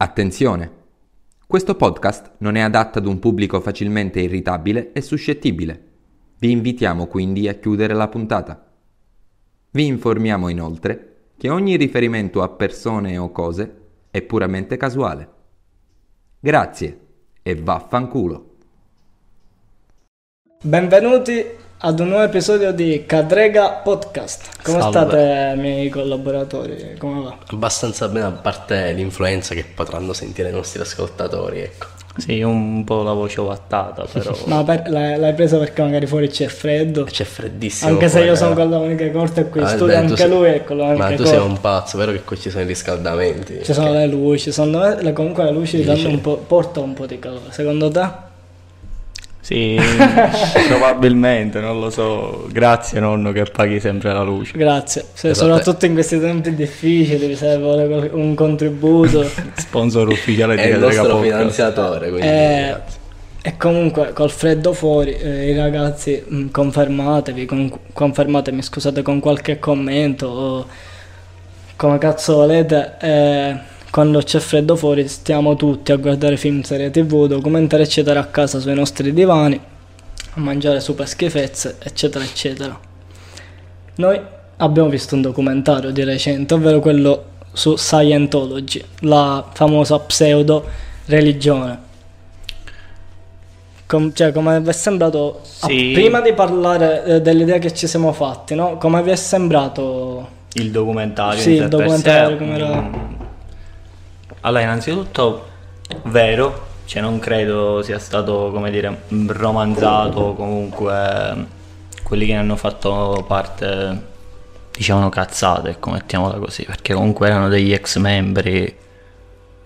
Attenzione! Questo podcast non è adatto ad un pubblico facilmente irritabile e suscettibile. Vi invitiamo quindi a chiudere la puntata. Vi informiamo inoltre che ogni riferimento a persone o cose è puramente casuale. Grazie e vaffanculo. Benvenuti ad un nuovo episodio di Cadrega Podcast. Come Salve. state, miei collaboratori? Come va? Abbastanza bene, a parte l'influenza che potranno sentire i nostri ascoltatori, ecco. Sì, un po' la voce ovattata, però. Ma per- l'hai, l'hai presa perché magari fuori c'è freddo? C'è freddissimo. Anche se io sono eh. con la manica corta e qui Ah, studio anche sei- lui, eccolo anche Ma tu corto. sei un pazzo, vero che qui ci sono i riscaldamenti? Ci sono le luci, secondo me le- comunque le luci un po', portano un po' di calore. Secondo te? Sì, probabilmente, non lo so. Grazie nonno che paghi sempre la luce. Grazie. Se- Esatto. soprattutto in questi tempi difficili, se vuole qual- un contributo. Sponsor ufficiale di È il Cadrega nostro Podcast. finanziatore, quindi Eh. E comunque col freddo fuori, eh, i ragazzi mh, confermatevi, con- confermatemi scusate con qualche commento o come cazzo volete, eh, quando c'è freddo fuori stiamo tutti a guardare film, serie tv, documentari eccetera a casa sui nostri divani, a mangiare super schifezze eccetera eccetera. Noi abbiamo visto un documentario di recente, ovvero quello su Scientology, la famosa pseudo religione. Com- cioè, come vi è sembrato, Sì. prima di parlare eh, dell'idea che ci siamo fatti, no? Come vi è sembrato? Il documentario. Sì, il documentario come era- Allora, innanzitutto, vero, cioè non credo sia stato, come dire, romanzato comunque quelli che ne hanno fatto parte dicevano cazzate, ecco, mettiamola così, perché comunque erano degli ex membri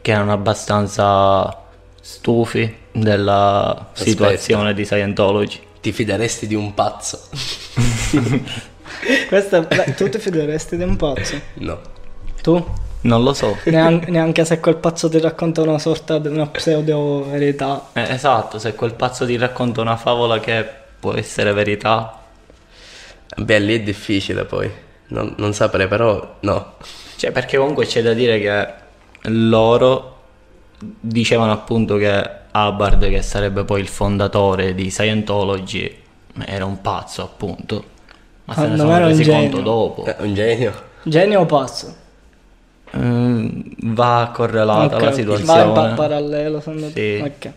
che erano abbastanza stufi della Aspetta. situazione di Scientology. Ti fideresti di un pazzo? Beh, tu ti fideresti di un pazzo? No. Tu? Non lo so. Nean- neanche se quel pazzo ti racconta una sorta di una pseudo verità. Eh, esatto, se quel pazzo ti racconta una favola che può essere verità, Beh, lì è difficile poi. Non, non saprei, però no. Cioè, perché comunque c'è da dire che loro dicevano appunto che Hubbard, che sarebbe poi il fondatore di Scientology, era un pazzo appunto. Ma se Ah, ne non sono era un resi genio. conto dopo. È un genio. Genio o pazzo? Ehm, va correlata Ok, la situazione. Va in pa- parallelo, te? Sì. Ok.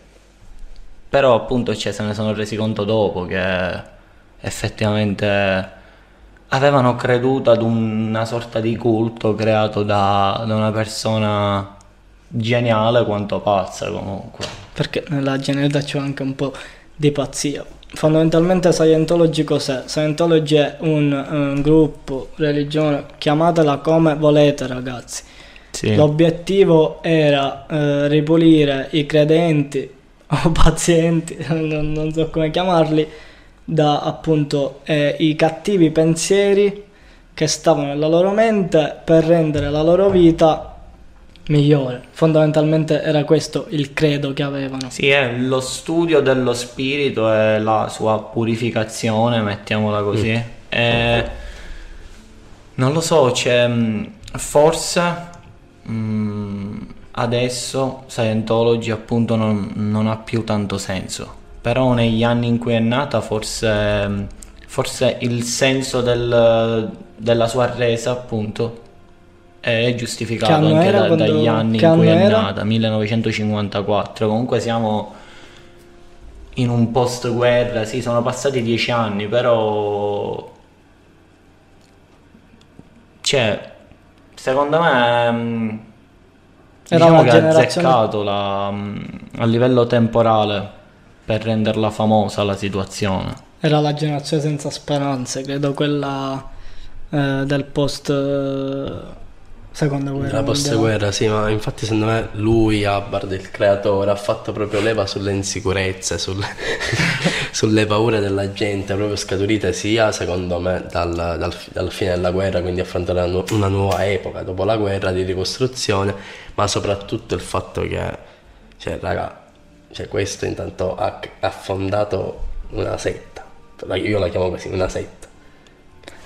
Però appunto cioè, se ne sono resi conto dopo che effettivamente avevano creduto ad una sorta di culto creato da, da una persona geniale quanto pazza comunque. Perché nella genialità c'è anche un po' di pazzia. Fondamentalmente Scientology cos'è? Scientology è un, un gruppo, religione, chiamatela come volete ragazzi. Sì. L'obiettivo era eh, ripulire i credenti o pazienti, non, non so come chiamarli, da appunto eh, i cattivi pensieri che stavano nella loro mente per rendere la loro vita migliore. Fondamentalmente era questo il credo che avevano. Sì, è lo studio dello spirito e la sua purificazione, mettiamola così. E non lo so, c'è mh, forse mh, adesso Scientology appunto non, non ha più tanto senso. Però negli anni in cui è nata forse, mh, forse il senso del- della sua resa appunto è giustificato anche era da- quando- dagli anni in cui anno è era? nata, 1954. Comunque siamo in un post guerra, sì, sono passati dieci anni, però cioè, secondo me mh, Era diciamo che ha generazione- azzeccato la, mh, a livello temporale per renderla famosa la situazione. Era la generazione senza speranze, credo quella eh, del post eh, seconda guerra La post guerra, sì, ma infatti secondo me lui, Hubbard, il creatore, ha fatto proprio leva sulle insicurezze, sulle, sulle paure della gente, proprio scaturite sia, secondo me, dal, dal- dal fine della guerra, quindi affrontare una, nu- una nuova epoca dopo la guerra di ricostruzione, ma soprattutto il fatto che, cioè, raga, cioè, questo intanto ha, ha fondato una setta, io la chiamo così, una setta.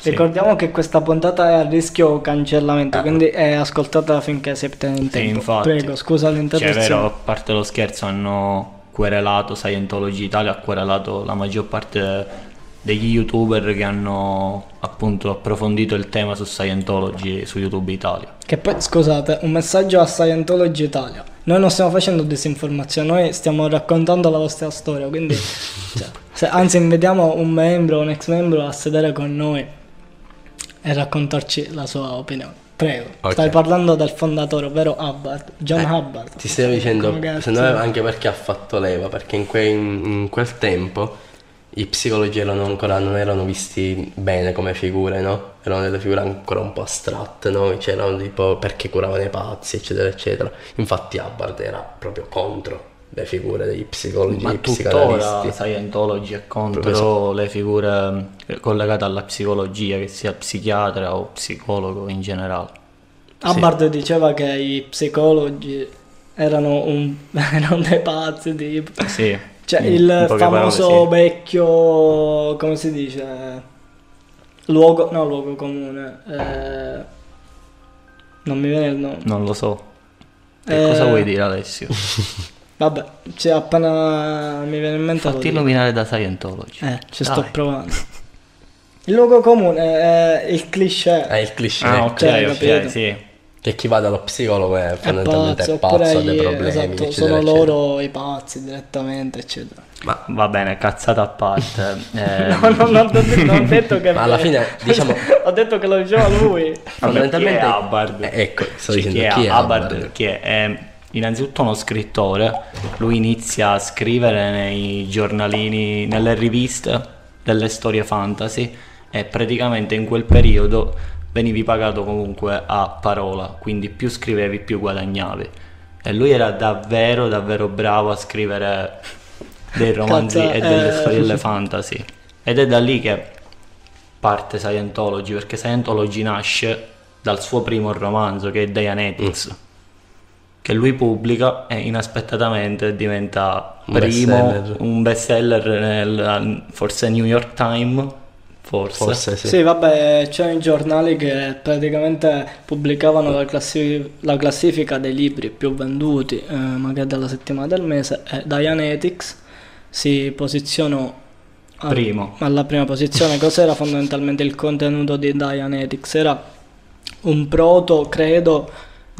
Ricordiamo che questa puntata è a rischio cancellamento, Ah. quindi è ascoltata finché siete in tempo. infatti. Prego, scusa Cioè, l'interruzione. vero, a parte lo scherzo, hanno querelato Scientology Italia, ha querelato la maggior parte degli youtuber che hanno appunto approfondito il tema su Scientology su YouTube Italia. Che poi, scusate, un messaggio a Scientology Italia. Noi non stiamo facendo disinformazione, noi stiamo raccontando la vostra storia, quindi... cioè, se- anzi, invitiamo un membro, un ex membro a sedere con noi e raccontarci la sua opinione. Prego. Ok. Stai parlando del fondatore, ovvero Hubbard, John Eh, Hubbard. Ti stavo dicendo, secondo me anche perché ha fatto leva, perché in, que- in quel tempo i psicologi erano ancora, non erano visti bene come figure, no? Erano delle figure ancora un po' astratte, no? C'erano tipo perché curavano i pazzi, eccetera, eccetera. Infatti Hubbard era proprio contro le figure degli psicologi, Ma tuttora. Scientology è contro Proprio le figure eh, collegate alla psicologia, che sia psichiatra o psicologo in generale. Hubbard diceva che i psicologi erano, un, erano dei pazzi, tipo. Sì. Cioè, in- il in famoso parole, sì. vecchio, come si dice? Luogo, no, luogo comune. eh, non mi viene il nome. Non lo so. Che Eh, cosa vuoi dire Alessio? Vabbè, cioè, appena mi viene in mente lo Fatti illuminare da Scientology. Eh, ci Dai. sto provando. Il luogo comune è il cliché. È il cliché Ah, ok, Cioè, ok, capito? sì. che chi va dallo psicologo è è fondamentalmente pazzo, pazzo, ha dei problemi, esatto, eccetera, sono eccetera. loro i pazzi direttamente, eccetera. Ma Va bene, cazzata a parte. Eh, No, no, non, ho detto- non ho detto che Ma alla fine, diciamo- ho detto che lo diceva lui. fondamentalmente chi è Hubbard? Eh, ecco, sto Sì, dicendo chi è, chi è Hubbard? Hubbard? Chi è? Innanzitutto uno scrittore. Lui inizia a scrivere nei giornalini, nelle riviste delle storie fantasy e praticamente in quel periodo venivi pagato comunque a parola, quindi più scrivevi più guadagnavi. E lui era davvero davvero bravo a scrivere dei romanzi Cazzo, e delle eh. storielle fantasy. Ed è da lì che parte Scientology, perché Scientology nasce dal suo primo romanzo che è Dianetics, che lui pubblica e inaspettatamente diventa Un primo, bestseller. un bestseller nel forse New York Times, forse. Forse sì. Sì, vabbè, c'erano i giornali che praticamente pubblicavano la, classi- la classifica dei libri più venduti, eh, magari della settimana del mese, e Dianetics si posizionò al- Primo. alla prima posizione. Cos'era fondamentalmente il contenuto di Dianetics? Era un proto, credo,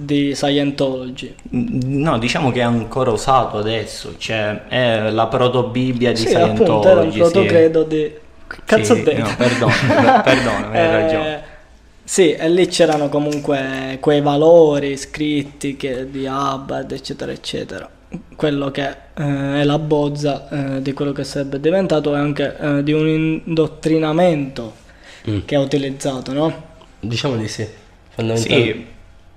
di Scientology. No, diciamo che è ancora usato adesso, cioè è la proto-bibbia di Sì, Scientology. appunto, era un proto, sì. di... Cazzo Sì, ho detto? no, perdono, perdono, hai Eh, ragione. Sì, e lì c'erano comunque quei valori scritti che, di Hubbard, eccetera, eccetera. Quello che eh, è la bozza eh, di quello che sarebbe diventato e anche eh, di un indottrinamento Mm. che ha utilizzato, no? Diciamo di sì. Fondamentalmente. Sì,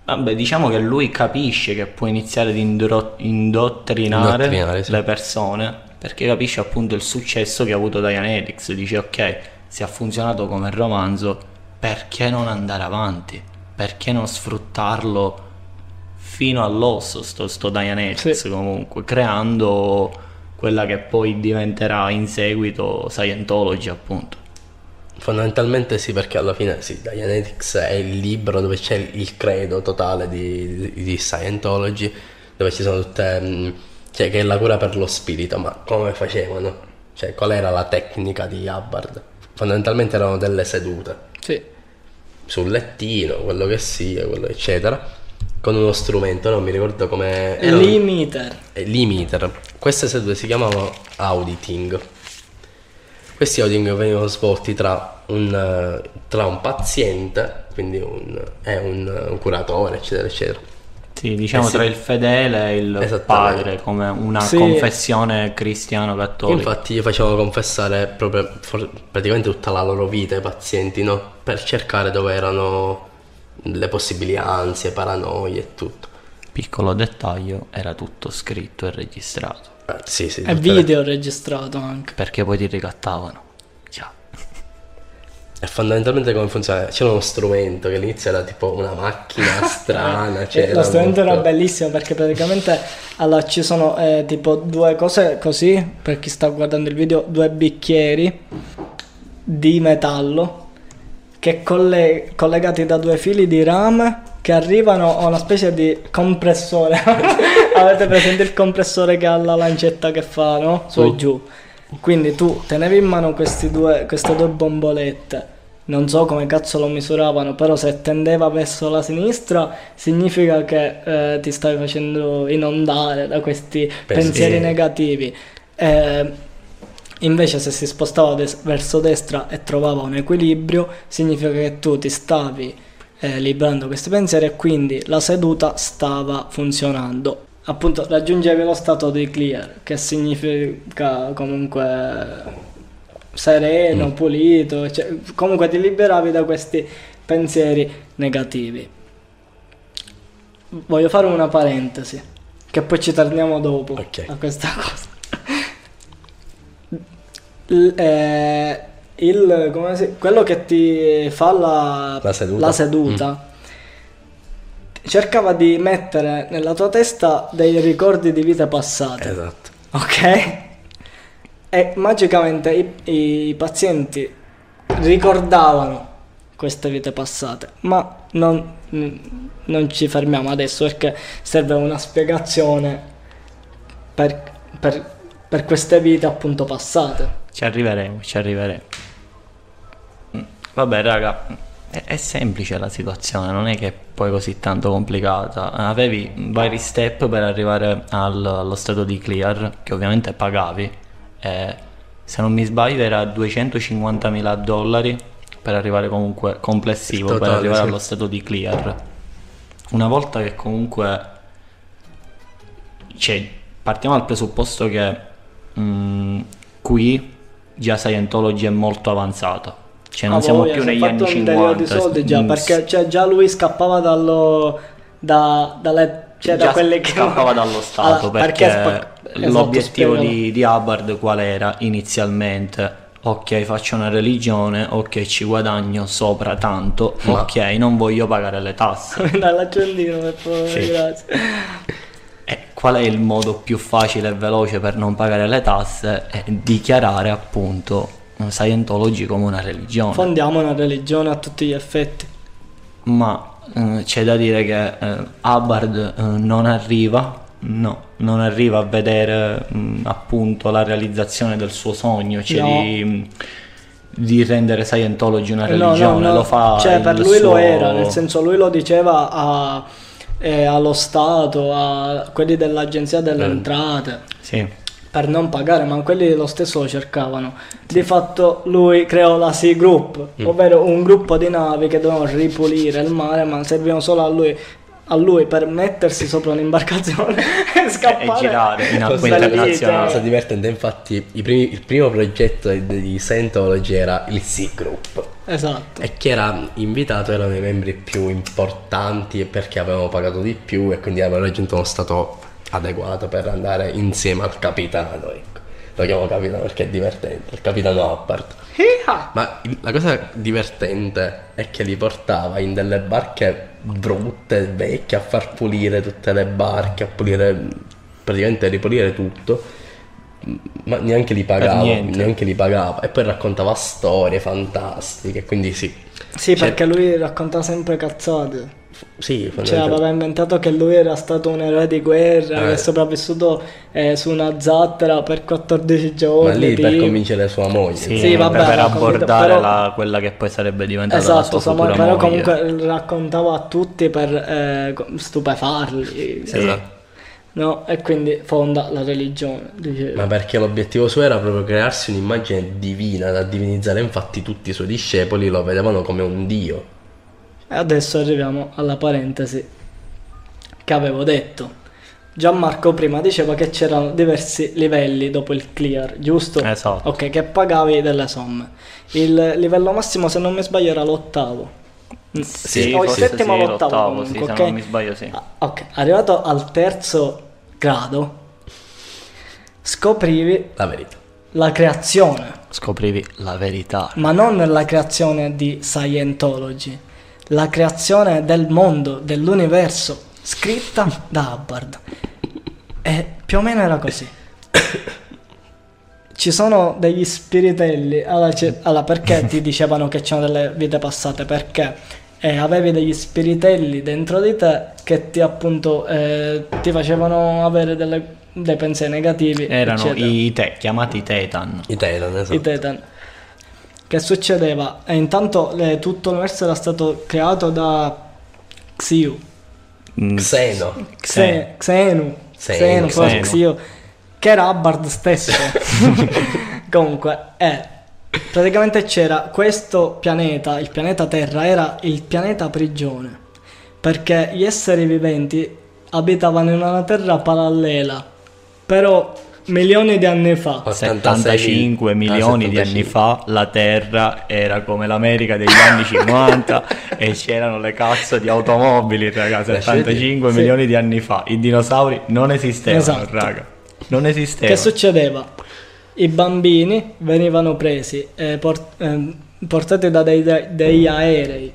vabbè, diciamo che lui capisce che può iniziare ad indro- indottrinare, Indottrinare, sì. le persone perché capisce appunto il successo che ha avuto Dianetics. Dice, ok, se ha funzionato come romanzo, perché non andare avanti? Perché non sfruttarlo fino all'osso, sto, sto Dianetics Sì. comunque, creando quella che poi diventerà in seguito Scientology appunto. Fondamentalmente sì, perché alla fine sì, Dianetics è il libro dove c'è il credo totale di, di- di Scientology, dove ci sono tutte... mh, cioè che è la cura per lo spirito, ma come facevano? Cioè qual era la tecnica di Hubbard? Fondamentalmente erano delle sedute Sì. sul lettino, quello che sia, quello eccetera, con uno strumento, non mi ricordo come... Limiter. limiter. Queste sedute si chiamavano auditing. Questi auditing venivano svolti tra un, eh, tra un paziente, quindi un, e un, un curatore, eccetera, eccetera. Sì, diciamo Eh sì. tra il fedele e il padre, come una Sì. confessione cristiano-cattolica. Infatti gli facevano confessare proprio for- praticamente tutta la loro vita ai pazienti, no? Per cercare dove erano le possibili ansie, paranoie e tutto. Piccolo dettaglio, era tutto scritto e registrato, Eh, sì, sì, E tutte le- video registrato anche. perché poi ti ricattavano. Già. E fondamentalmente come funziona? C'era uno strumento che all'inizio era tipo una macchina strana. Cioè era lo strumento era molto- bellissimo perché praticamente allora, ci sono eh, tipo due cose così, per chi sta guardando il video, due bicchieri di metallo che colle- collegati da due fili di rame che arrivano a una specie di compressore. Avete presente il compressore che ha la lancetta che fa, no? Su e giù. Quindi tu tenevi in mano questi due, queste due bombolette. Non so come cazzo lo misuravano, però se tendeva verso la sinistra significa che eh, ti stavi facendo inondare da questi pensieri negativi. Eh, invece se si spostava des- verso destra e trovava un equilibrio, significa che tu ti stavi eh, librando questi pensieri e quindi la seduta stava funzionando. Appunto raggiungevi lo stato di clear, che significa comunque sereno, pulito, cioè, comunque ti liberavi da questi pensieri negativi. Voglio fare una parentesi, che poi ci torniamo dopo Ok. a questa cosa. Il, eh, il- come si- quello che ti fa la, La seduta. la seduta, cercava di mettere nella tua testa dei ricordi di vite passate. Esatto. Ok? E magicamente i, i pazienti ricordavano queste vite passate, ma non, non ci fermiamo adesso perché serve una spiegazione per, per- per queste vite appunto passate. Ci arriveremo, ci arriveremo. Vabbè, raga, è, è semplice la situazione, non è che è poi così tanto complicata. Avevi vari step per arrivare al- allo stato di clear, che ovviamente pagavi. e se non mi sbaglio era 250.000 dollari per arrivare comunque complessivo, Il per totale, arrivare sì. allo stato di clear. Una volta che comunque cioè, partiamo dal presupposto che mm, qui già Scientology è molto avanzato. Cioè, non Ah, siamo voglia, più negli anni un 50. delirio di soldi già, perché cioè, già lui scappava dallo, da, dalle, cioè, da già quelli che... scappava dallo Stato Allora, perché, spa- esatto, l'obiettivo spiegalo. di, di Hubbard qual era inizialmente? Ok, faccio una religione, ok, ci guadagno sopra tanto, Ma- ok, non voglio pagare le tasse. Dall'accendino, per favore, Sì. grazie. E qual è il modo più facile e veloce per non pagare le tasse? È dichiarare appunto Scientology come una religione. Fondiamo una religione a tutti gli effetti. Ma eh, c'è da dire che eh, Hubbard eh, non arriva, no, non arriva a vedere mh, appunto la realizzazione del suo sogno, cioè No. di, mh, di rendere Scientology una religione, no, lo fa Cioè, per lui lo suo- era, nel senso lui lo diceva a- eh, allo Stato, a quelli dell'Agenzia delle. Entrate. Sì. Per non pagare, ma quelli lo stesso lo cercavano. Di fatto lui creò la Sea Group, Mm. ovvero un gruppo di navi che dovevano ripulire il mare, ma servivano solo a lui, a lui per mettersi sopra un'imbarcazione e scappare. E girare in acque Bellissimo. internazionali. Cosa divertente, infatti, primi- il primo progetto di, di Scientology era il Sea Group. Esatto. E chi era invitato erano i membri più importanti perché avevano pagato di più e quindi avevano raggiunto uno stato adeguato per andare insieme al capitano. Ecco. Lo chiamo capitano perché è divertente, il capitano Hubbard. Ma il- la cosa divertente è che li portava in delle barche brutte, vecchie, a far pulire tutte le barche, a pulire, praticamente a ripulire tutto. Ma neanche li pagava, neanche li pagava. E poi raccontava storie fantastiche, quindi sì. Sì, Cioè- perché lui raccontava sempre cazzate. Sì, Cioè, aveva inventato che lui era stato un eroe di guerra, Eh. che è sopravvissuto eh, su una zattera per 14 giorni. ma lì per tipo. convincere sua moglie. Sì, Sì, vabbè, per abbordare però- la- quella che poi sarebbe diventata la Esatto, sua insomma, futura però moglie. comunque raccontava a tutti per eh, stupefarli. Sì, esatto. No? E quindi fonda la religione. diceva. Ma perché l'obiettivo suo era proprio crearsi un'immagine divina da divinizzare, infatti tutti i suoi discepoli lo vedevano come un dio. E adesso arriviamo alla parentesi che avevo detto. Gianmarco prima diceva che c'erano diversi livelli dopo il clear, giusto? Esatto. Ok, che pagavi delle somme. Il livello massimo, se non mi sbaglio, era l'ottavo. Mm, Sì, o il settimo sì, o l'ottavo, l'ottavo, comunque, sì, se ok? non mi sbaglio sì. Ah, Ok, arrivato al terzo grado, scoprivi La verità. la creazione, Scoprivi la verità. ma non la creazione di Scientology, la creazione del mondo, dell'universo, scritta da Hubbard. E più o meno era così. ci sono degli spiritelli. Allora, allora, perché ti dicevano che c'erano delle vite passate? Perché eh, avevi degli spiritelli dentro di te che ti appunto eh, ti facevano avere delle- dei pensieri negativi. Erano eccetera. i te, chiamati Tetan. I Titan, esatto. I Titan. Che succedeva? E intanto eh, tutto l'universo era stato creato da Xiu. Mm, Xeno. Xe- Xenu. Xenu, Xenu, forse Xenu. Xiu. Che era Hubbard stesso. Comunque, eh, praticamente c'era questo pianeta, il pianeta Terra, era il pianeta prigione. Perché gli esseri viventi abitavano in una Terra parallela. Però milioni di anni fa. 75 milioni di anni fa la Terra era come l'America degli anni 50 e c'erano le cazzo di automobili, raga, 75 Sì. milioni di anni fa. I dinosauri non esistevano, Esatto. raga. Non Che esistevano. succedeva? I bambini venivano presi e port- ehm, portati da dei, dei- degli aerei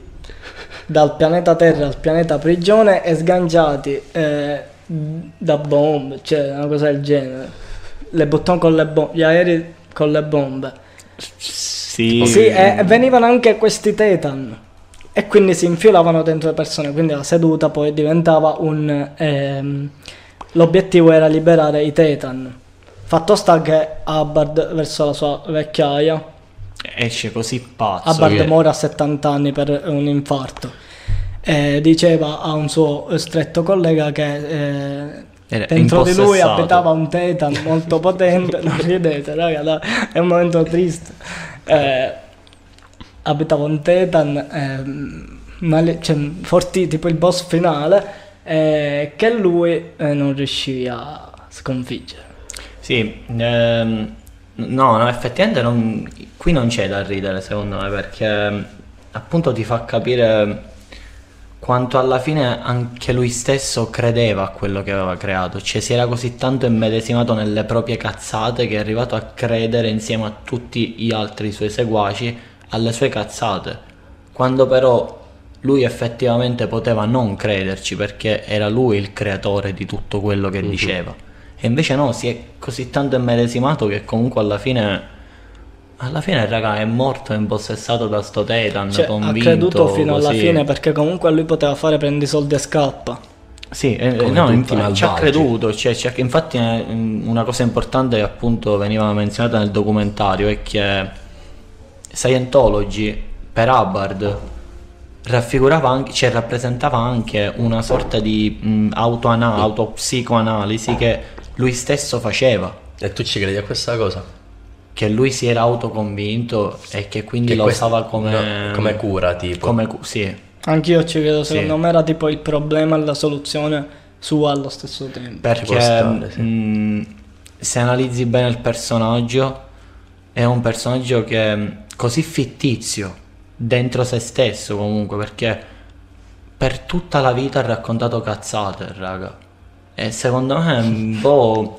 dal pianeta Terra al pianeta prigione e sganciati eh, da bombe, cioè una cosa del genere. Le buttano con le bombe, gli aerei con le bombe. Sì, Sì, e, venivano anche questi Titan. E quindi si infilavano dentro le persone. Quindi la seduta poi diventava un. ehm, l'obiettivo era liberare i Titan. Fatto sta che Hubbard verso la sua vecchiaia. esce così pazzo. Hubbard che- muore a 70 anni per un infarto. E diceva a un suo stretto collega che eh, dentro di lui abitava un Titan molto potente. Non ridete, raga, dai, è un momento triste. Eh, abitava un Titan ehm, male- cioè, forti, tipo il boss finale, eh, che lui eh, non riuscì a sconfiggere. Sì, ehm, no, no, effettivamente non- qui non c'è da ridere secondo me perché appunto ti fa capire quanto alla fine anche lui stesso credeva a quello che aveva creato, cioè si era così tanto immedesimato nelle proprie cazzate che è arrivato a credere insieme a tutti gli altri suoi seguaci alle sue cazzate, quando però lui effettivamente poteva non crederci perché era lui il creatore di tutto quello che diceva. E invece no, si è così tanto immedesimato che comunque alla fine alla fine raga è morto, è impossessato da sto Titan, Cioè, ha convinto creduto fino alla così. fine perché comunque lui poteva fare prendi i soldi e scappa. Sì, eh, no, tutti inf- i malvagi. ci ha creduto, cioè, ci ha- infatti eh, una cosa importante che appunto veniva menzionata nel documentario è che Scientology per Hubbard raffigurava anche, cioè rappresentava anche una sorta di mh, autoana- autopsicoanalisi che lui stesso faceva, E tu ci credi a questa cosa? Che lui si era autoconvinto e che quindi Che lo questo- usava come, no, come cura, tipo. come cu- sì. Anch'io ci credo, Sì. secondo me era tipo il problema e la soluzione sua allo stesso tempo. Perché stare, sì. mh, se analizzi bene il personaggio, è un personaggio che è così fittizio dentro se stesso comunque, perché per tutta la vita ha raccontato cazzate, raga. E secondo me è un po'...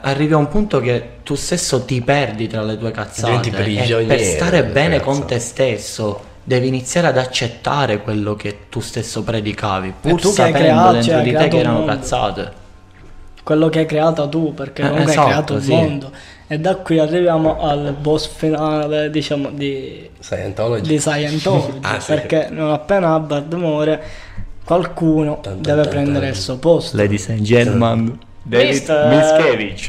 Arrivi a un punto che tu stesso ti perdi tra le tue cazzate e per stare bene con te stesso devi iniziare ad accettare quello che tu stesso predicavi pur tu che hai sapendo creato- dentro cioè, di te che erano mondo. cazzate Quello che hai creato tu, perché Eh, comunque esatto, hai creato un sì. mondo. E da qui arriviamo al boss finale, diciamo, di, Scientology? di Scientology. Ah, sì. perché non appena Hubbard muore, qualcuno Tan, tan, deve tan, prendere tan. il suo posto. Ladies and gentlemen David è- Mickiewicz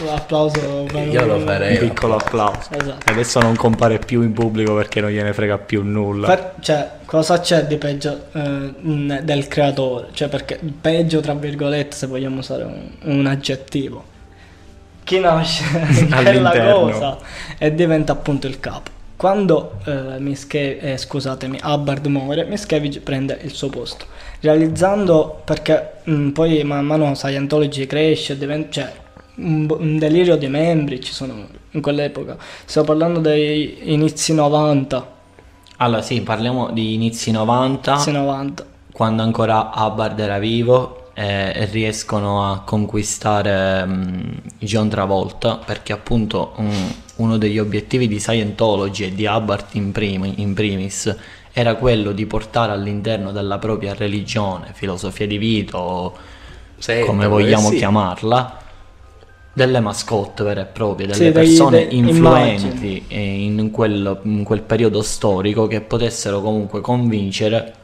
Un applauso Io lo farei. un piccolo applauso Esatto. adesso non compare più in pubblico perché non gliene frega più nulla Per- cioè, cosa c'è di peggio eh, del creatore? Cioè, perché peggio, tra virgolette, se vogliamo usare un, un aggettivo. Chi nasce All'interno. cosa e diventa appunto il capo. Quando eh, Miske- eh, scusatemi, Hubbard muore, Miskevich prende il suo posto, realizzando perché mh, poi man mano Scientology cresce, diventa, cioè un, un delirio di membri ci sono in quell'epoca. Stiamo parlando dei inizi 90, allora sì parliamo di inizi 90 inizi 90. quando ancora Hubbard era vivo eh, riescono a conquistare mm, John Travolta perché appunto mm, uno degli obiettivi di Scientology e di Hubbard in, prim- in primis era quello di portare all'interno della propria religione, filosofia di vita o Senta, come eh vogliamo sì. chiamarla, delle mascotte vere e proprie, delle Sì, dei- persone dei- influenti eh, in quel, in quel periodo storico che potessero comunque convincere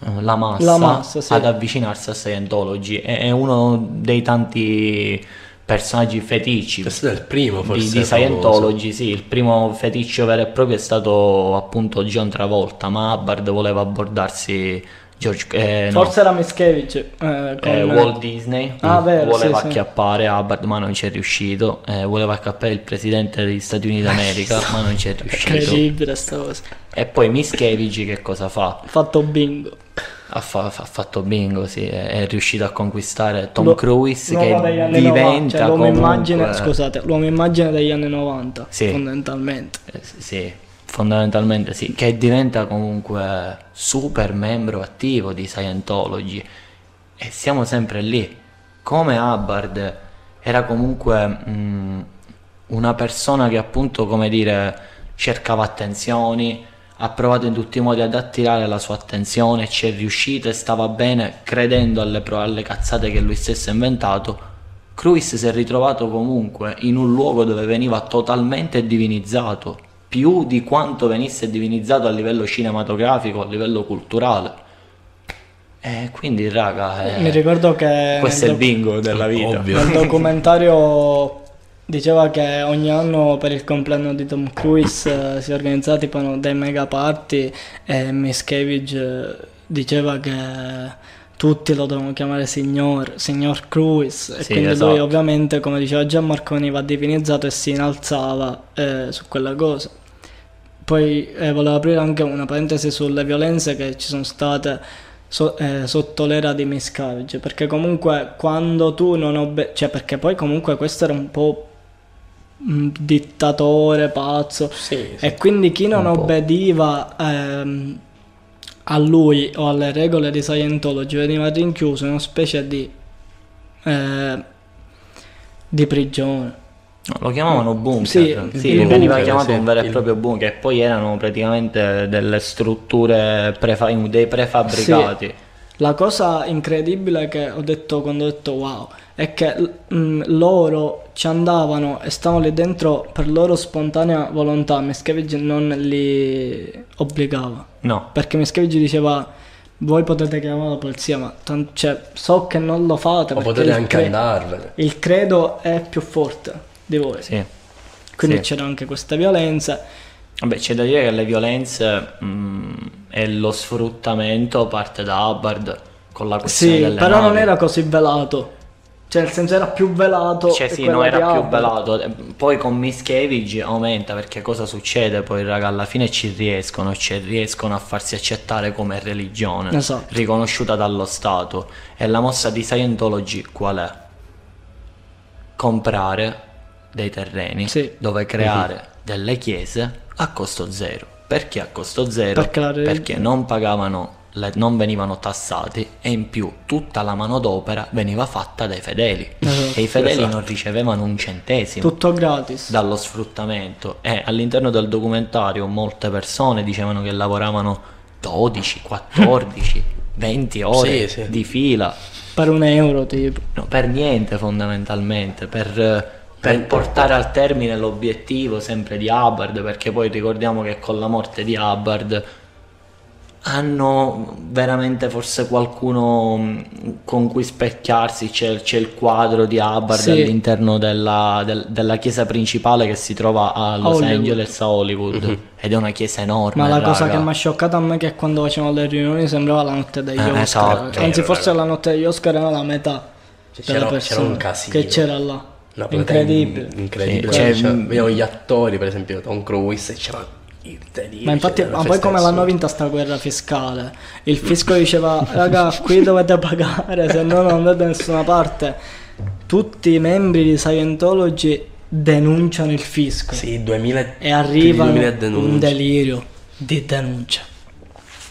eh, la massa, La massa, sì. ad avvicinarsi a Scientology. È, è uno dei tanti personaggi feticci È stato il primo di, forse di famoso. Scientology, sì, il primo feticcio vero e proprio è stato appunto John Travolta, ma Hubbard voleva abbordarsi George, eh, no, Forse era Mischievich. eh, con- eh, Walt Disney Ah, vero, voleva sì, sì. acchiappare Hubbard ma non ci è riuscito, eh, voleva acchiappare il presidente degli Stati Uniti d'America ma non ci è riuscito. Incredibile sta cosa. E poi Mischievich che cosa fa? Ha fatto bingo. Ha, fa- ha fatto bingo, sì, è, riuscito a conquistare Tom Lo- Cruise che diventa 90, cioè, l'uomo comunque... immagine, scusate, l'uomo immagine degli anni 90, Sì. fondamentalmente. Eh, sì, fondamentalmente sì, che diventa comunque super membro attivo di Scientology e siamo sempre lì. Come Hubbard era comunque mh, una persona che appunto, come dire, cercava attenzioni, ha provato in tutti i modi ad attirare la sua attenzione, ci è riuscito e stava bene credendo alle, pro- alle cazzate che lui stesso ha inventato. Cruise si è ritrovato comunque in un luogo dove veniva totalmente divinizzato, più di quanto venisse divinizzato a livello cinematografico, a livello culturale. E quindi, raga, eh, Mi ricordo che questo è il bingo della vita. Ovvio. nel documentario diceva che ogni anno per il compleanno di Tom Cruise eh, si organizzava tipo dei mega party e Miscavige eh, diceva che tutti lo dovevano chiamare signor, signor Cruise e Sì, quindi esatto. lui ovviamente come diceva Gianmarco veniva divinizzato e si inalzava eh, su quella cosa. Poi eh, volevo aprire anche una parentesi sulle violenze che ci sono state so- eh, sotto l'era di Miscavige, perché comunque quando tu non obbe... cioè perché poi comunque questo era un po' dittatore pazzo Sì, sì. e quindi chi non obbediva ehm, a lui o alle regole di Scientology veniva rinchiuso in una specie di eh, di prigione. Lo chiamavano bunker, Sì, sì, il veniva bunker, chiamato sì. un vero e proprio bunker, che poi erano praticamente delle strutture, prefa- dei prefabbricati. La cosa incredibile che ho detto quando ho detto wow è che mm, loro ci andavano e stavano lì dentro per loro spontanea volontà, Miscavige non li obbligava. No, Perché Miscavige diceva voi potete chiamare la polizia ma tan- cioè, so che non lo fate Ma potete anche cre- andarvene. il credo è più forte di voi. sì. Quindi sì. c'era anche questa violenza. Vabbè, c'è da dire che le violenze mm, e lo sfruttamento parte da Hubbard con la questione Sì, delle però non navi. era così velato. Cioè, nel senso era più velato. Cioè sì, no, era più velato. Poi con Miscavige aumenta perché cosa succede? Poi raga alla fine ci riescono, ci riescono a farsi accettare come religione Esatto. riconosciuta dallo Stato. E la mossa di Scientology qual è? Comprare dei terreni Sì. dove creare delle chiese a costo zero. Perché a costo zero? Perché religione- Perché non pagavano, non venivano tassati e in più tutta la manodopera veniva fatta dai fedeli. Esatto. E i fedeli Esatto. non ricevevano un centesimo Tutto gratis. dallo sfruttamento e all'interno del documentario molte persone dicevano che lavoravano 12, 14, 20 ore Sì, sì. di fila Per un euro tipo. No, per niente fondamentalmente, per, eh, per portare al termine l'obiettivo sempre di Hubbard, perché poi ricordiamo che con la morte di Hubbard hanno veramente forse qualcuno mh, con cui specchiarsi, c'è, c'è il quadro di Hubbard Sì. all'interno della, del- della chiesa principale che si trova a Los Hollywood. Angeles, a Hollywood, ed è una chiesa enorme. Ma la cosa raga. che mi ha scioccato a me è che quando facevano le riunioni sembrava la notte degli Eh, Oscar. esatto. Anzi, Vero, forse vero. la notte degli Oscar era la metà Cioè, c'era- c'era un casino. che c'era là. Incredibile. in- incredibile. Sì, Cioè, cioè, gli attori, per esempio Tom Cruise, e c'era. Ma infatti, ma poi come del l'hanno vinta sta guerra fiscale? Il fisco diceva, raga, qui dovete pagare, se no non andate da nessuna parte. Tutti i membri di Scientology denunciano il fisco Sì, 2000 e arriva più di 2000 un delirio di denuncia.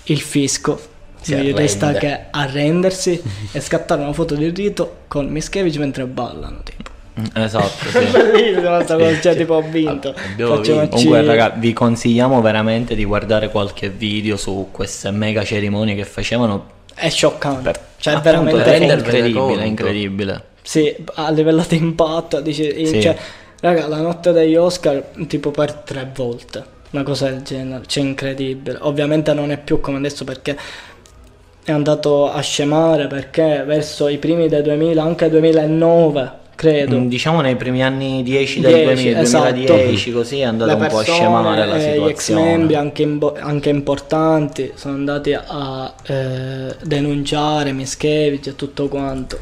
Il fisco Si gli arrende. resta che arrendersi e scattare una foto di rito con Mischievich mentre ballano, tipo. Mm, Esatto, sì. Cosa, cioè tipo ho vinto. Abbiamo Facciamoci- Comunque, raga, vi consigliamo veramente di guardare qualche video su queste mega cerimonie che facevano. È scioccante. Per, cioè, è veramente è incredibile, conto. incredibile. Sì, a livello di impatto, dici, Sì. cioè, raga, la notte degli Oscar tipo per tre volte, una cosa del genere, cioè incredibile. Ovviamente non è più come adesso perché è andato a scemare perché verso i primi del 2000, anche 2009, credo. Mm, Diciamo nei primi anni 10 del 10, 2000, esatto. 2010 così è andato le un po' a persone, scemare la eh, gli ex situazione. membri anche, imbo- anche importanti sono andati a eh, denunciare Mischevich e tutto quanto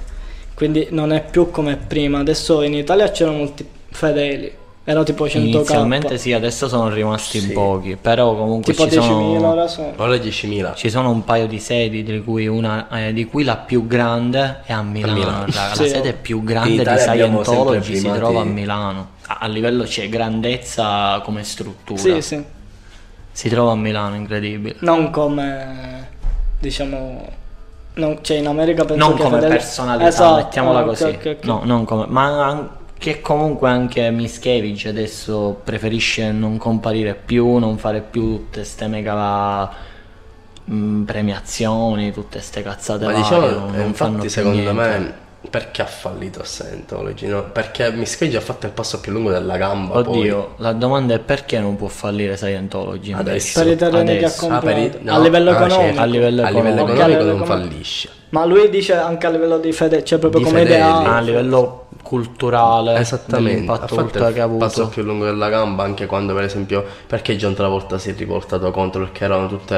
quindi non è più come prima adesso in Italia c'erano molti fedeli erano tipo 100k Inizialmente sì, adesso sono rimasti Sì. pochi, però comunque tipo ci 10.000 sono, ora sono Ora 10.000. ci sono un paio di sedi di cui, una, eh, di cui la più grande è a Milano, Milano. raga. Sì. la sede più grande di Scientology si trova a Milano. A, a livello c'è grandezza come struttura. sì sì Si trova a Milano, incredibile. non come diciamo non, cioè in America penso non che come fedeli- personalità, Esatto, mettiamola ok, così. ok, ok. No, non come, ma anche comunque anche Mischevich adesso preferisce non comparire più, non fare più tutte ste mega mm, premiazioni, tutte ste cazzate Ma varie, diciamo, non, non fanno infatti più secondo niente. me, perché ha fallito Scientology? No? Perché Mischeggi ha fatto il passo più lungo della gamba. Oddio, la domanda è perché non può fallire Scientology? Adesso. per i terreni che ha Adesso. poi. Ah, i- comprato no, a livello ah, economico certo. A livello A livello economico. A economico livello non economico. fallisce. Ma lui dice anche a livello di fede, cioè proprio Di come fedeli. ideale. Ah, a livello culturale, Esattamente, ha l'impatto fatto che ha avuto. passo più lungo della gamba anche quando per esempio perché John Travolta si è riportato contro perché erano tutte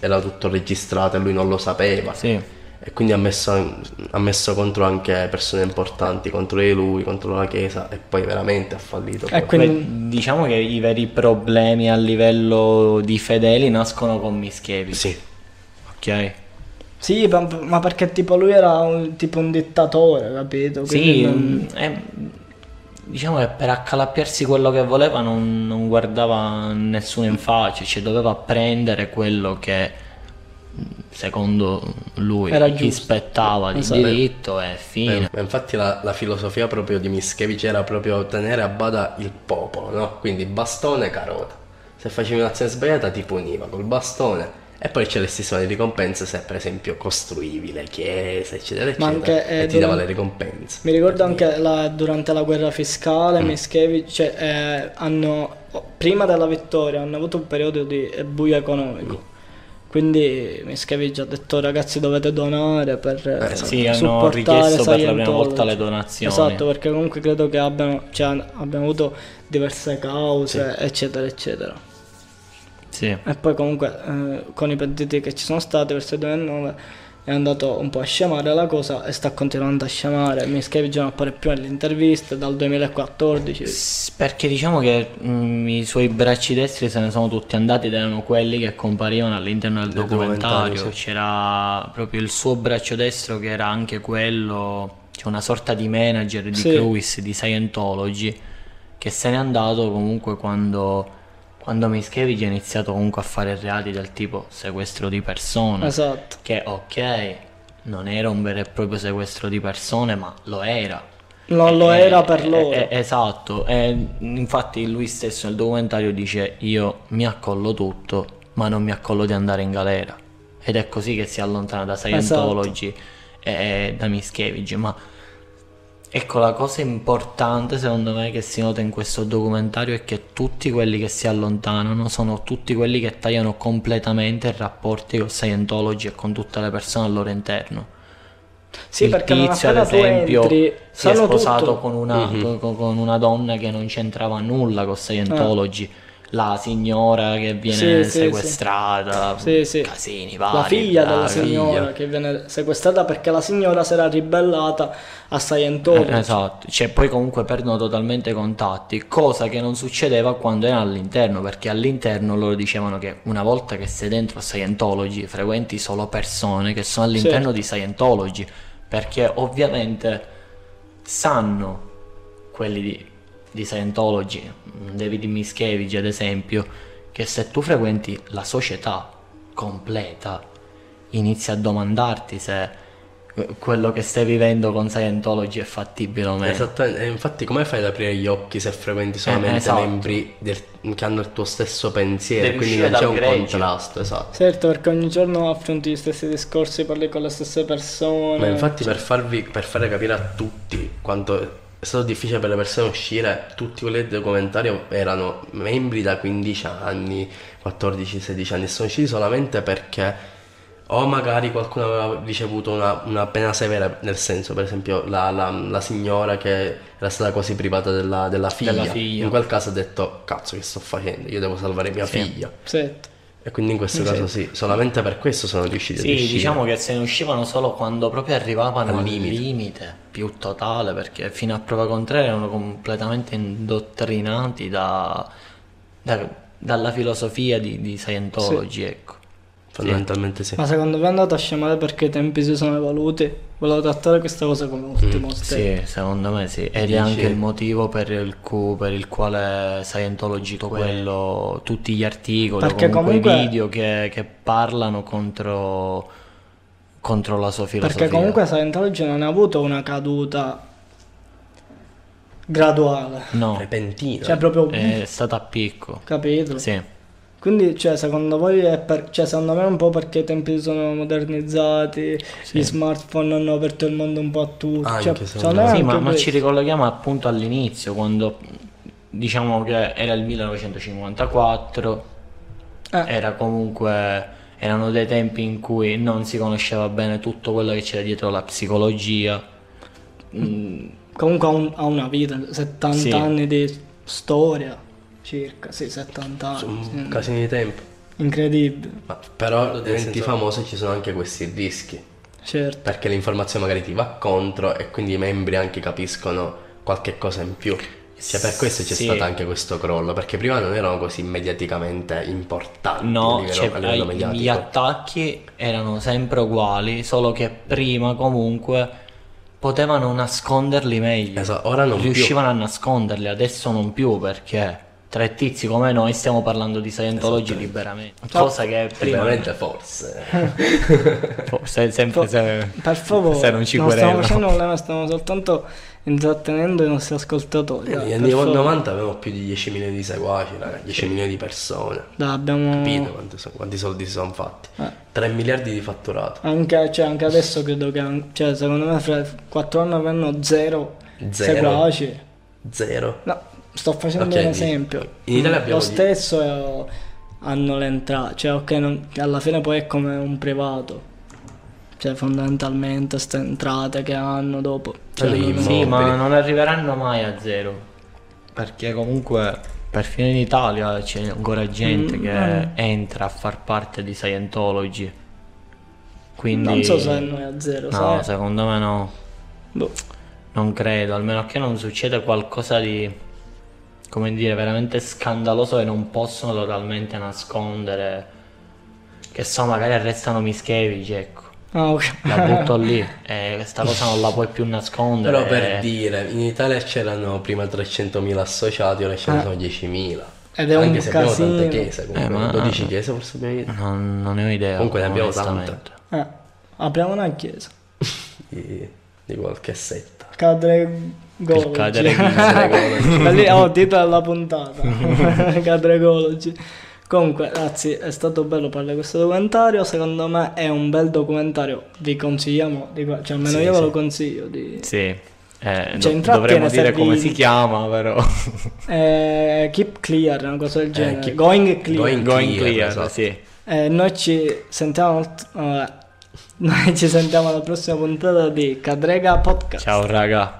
era tutto registrato e lui non lo sapeva Sì. e quindi ha messo, ha messo contro anche persone importanti contro di lui, contro la chiesa e poi veramente ha fallito E quindi- diciamo che i veri problemi a livello di fedeli nascono con Mischievi. sì Ok? Sì, ma, ma perché tipo lui era un, tipo un dittatore, capito? Quindi Sì, non- è- diciamo che per accalappiarsi quello che voleva non, non guardava nessuno in faccia, cioè doveva prendere quello che secondo lui Era gli spettava di Esatto. diritto e fine. Eh, ma infatti la, la filosofia proprio di Mischevich era proprio tenere a bada il popolo, no? Quindi bastone e carota. Se facevi un'azione sbagliata ti puniva col bastone e poi c'è l'estissima di ricompense se per esempio costruivi le chiese, eccetera, eccetera. Ma anche, eh, e ti dava le ricompense. Mi ricordo anche la- durante la guerra fiscale, Mm. Mischievic, cioè, eh, hanno, prima della vittoria, hanno avuto un periodo di buio economico. Mm. Quindi Mischievic ha detto ragazzi dovete donare per eh, esatto. Sì, hanno richiesto per la prima volta le donazioni. Esatto, perché comunque credo che abbiano, cioè, abbiamo avuto diverse cause, eccetera, eccetera. Sì. E poi comunque eh, con i pentiti che ci sono stati verso il 2009 è andato un po' a scemare la cosa e sta continuando a scemare. Mischievic non appare più nelle interviste dal 2014. S- Perché diciamo che mm, i suoi bracci destri se ne sono tutti andati ed erano quelli che comparivano all'interno del Del documentario. documentario, sì. C'era proprio il suo braccio destro che era anche quello, cioè una sorta di manager di Sì. Cruise, di Scientology, che se n'è andato comunque quando, quando Mischevich ha iniziato comunque a fare reati del tipo sequestro di persone. Esatto. Che ok, non era un vero e proprio sequestro di persone, ma lo era. Non lo Eh, era per loro. esatto, e infatti lui stesso nel documentario dice io mi accollo tutto, ma non mi accollo di andare in galera. Ed è così che si allontana da Scientology Esatto. e da Mischevich, ma ecco la cosa importante secondo me che si nota in questo documentario è che tutti quelli che si allontanano sono tutti quelli che tagliano completamente i rapporti con Scientology e con tutte le persone al loro interno. Sì, il perché tizio, ad esempio, entri, si è sposato con una, Mhm. con, una donna che non c'entrava nulla con Scientology. Ah. La signora che viene Sì, sequestrata, Sì, sì. casini vari. La figlia della signora figlia. che viene sequestrata perché la signora si era ribellata a Scientology. Eh, esatto, cioè poi comunque perdono totalmente i contatti, cosa che non succedeva quando erano all'interno, perché all'interno loro dicevano che una volta che sei dentro a Scientology frequenti solo persone che sono all'interno di Scientology, perché ovviamente sanno quelli di, di Scientology, David Mischevich ad esempio, che se tu frequenti la società completa inizi a domandarti se eh, quello che stai vivendo con Scientology è fattibile o meno. Esattamente, e infatti come fai ad aprire gli occhi se frequenti solamente esatto. membri del- che hanno il tuo stesso pensiero, Devi quindi non c'è un gregge. contrasto, esatto. Certo, perché ogni giorno affronti gli stessi discorsi, parli con le stesse persone. Ma infatti per, farvi, per fare capire a tutti quanto è stato difficile per le persone uscire, tutti quelli del documentario erano membri da 15 anni, 14-16 anni, sono usciti solamente perché o magari qualcuno aveva ricevuto una, una pena severa, nel senso per esempio la, la- la signora che era stata quasi privata della, della figlia. Della figlia. in quel caso ha detto cazzo che sto facendo, io devo salvare mia Sì. figlia. Certo. E quindi in questo caso sì, solamente per questo sono riusciti Sì, ad uscire. diciamo che se ne uscivano solo quando proprio arrivavano Al limite. limite. più totale, perché fino a prova contraria erano completamente indottrinati da- da- dalla filosofia di, di Scientology, ecco. Fondamentalmente sì. Ma secondo me è andato a scemare perché i tempi si sono evoluti? Volevo trattare questa cosa come ultimo step. Sì, secondo me sì. Ed Dici- è anche il motivo per il, cu- per il quale Scientology, tutto quello, tutti gli articoli, Perché comunque, comunque- i video che, che parlano contro, contro la sua filosofia. Perché comunque Scientology non ha avuto una caduta graduale. No, Repentina. Cioè proprio... è stata a picco. Capito? Sì. Quindi, cioè, secondo voi è per... Cioè, secondo me è un po' perché i tempi si sono modernizzati, gli smartphone hanno aperto il mondo un po' a tutti. Anche cioè, secondo me Sì, ma, ma ci ricolleghiamo appunto all'inizio, quando diciamo che era il 1954, Eh. era comunque erano dei tempi in cui non si conosceva bene tutto quello che c'era dietro la psicologia. Mm, Comunque ha, un- ha una vita, 70 Sì. anni di storia, circa, sì, 70 Sono anni. un casino di tempo. Incredibile, Ma però diventi famoso e ci sono anche questi rischi. certo. Perché l'informazione magari ti va contro e quindi i membri anche capiscono qualche cosa in più. Cioè per questo c'è Sì. stato anche questo crollo, perché prima non erano così mediaticamente importanti a No, livello, cioè, a livello ai- mediatico. gli attacchi erano sempre uguali, solo che prima comunque potevano nasconderli meglio. Esatto, ora non più. Riuscivano a nasconderli, adesso non più perché tre tizi come noi stiamo parlando di Scientology liberamente. Cosa che prima Veramente forse. forse sempre se, Per favore, se non ci non stiamo querelano. facendo problema, stiamo soltanto intrattenendo i nostri ascoltatori. dai, Negli anni favore. 90 avevamo più di 10 milioni di seguaci, raga, 10 milioni di persone. Dai, abbiamo... Capite quanti, sono- quanti soldi si sono fatti? Eh. 3 miliardi di fatturato. Anche, cioè, anche adesso credo che, cioè, secondo me fra 4 anni avranno zero, Zero. seguaci. Zero. No, sto facendo Ok, un esempio. in Italia abbiamo Lo stesso è- hanno le entrate, cioè ok, non- alla fine poi è come un privato. Cioè fondamentalmente queste entrate che hanno dopo. Cioè, non- Sì, ma non arriveranno mai a zero. Perché comunque perfino in Italia c'è ancora gente Mm, che mm. entra a far parte di Scientology. Quindi Non so se noi a zero, No, sai? secondo me no. Boh. Non credo, almeno che non succeda qualcosa di come dire, veramente scandaloso e non possono totalmente nascondere. Che so, magari arrestano Mischievici, ecco. Ah, ok. La butto lì e questa cosa non la puoi più nascondere. Però per dire, in Italia c'erano prima 300.000 associati, ora ce ne Eh. sono 10.000. Ed è Anche un se abbiamo tante casino. chiese, comunque, Eh, ma- 12 chiese forse abbiamo detto. Non, non ne ho idea. Comunque ne abbiamo onestamente. Eh, apriamo una chiesa. di, di qualche setta. Cadre Cadere Da lì ho titolo alla puntata. Gology. Comunque, ragazzi, è stato bello parlare di questo documentario. Secondo me è un bel documentario. Vi consigliamo, di qua- cioè almeno Sì, io ve sì. lo consiglio. Di... Sì. Eh, Cioè, do- dovremmo dire come servini. si chiama, però. Eh, keep clear, una cosa del genere. keep- going clear. going- Going clear, clear, esatto. sì. Eh, noi ci sentiamo. vabbè. Noi ci sentiamo alla prossima puntata di Cadrega Podcast. Ciao raga.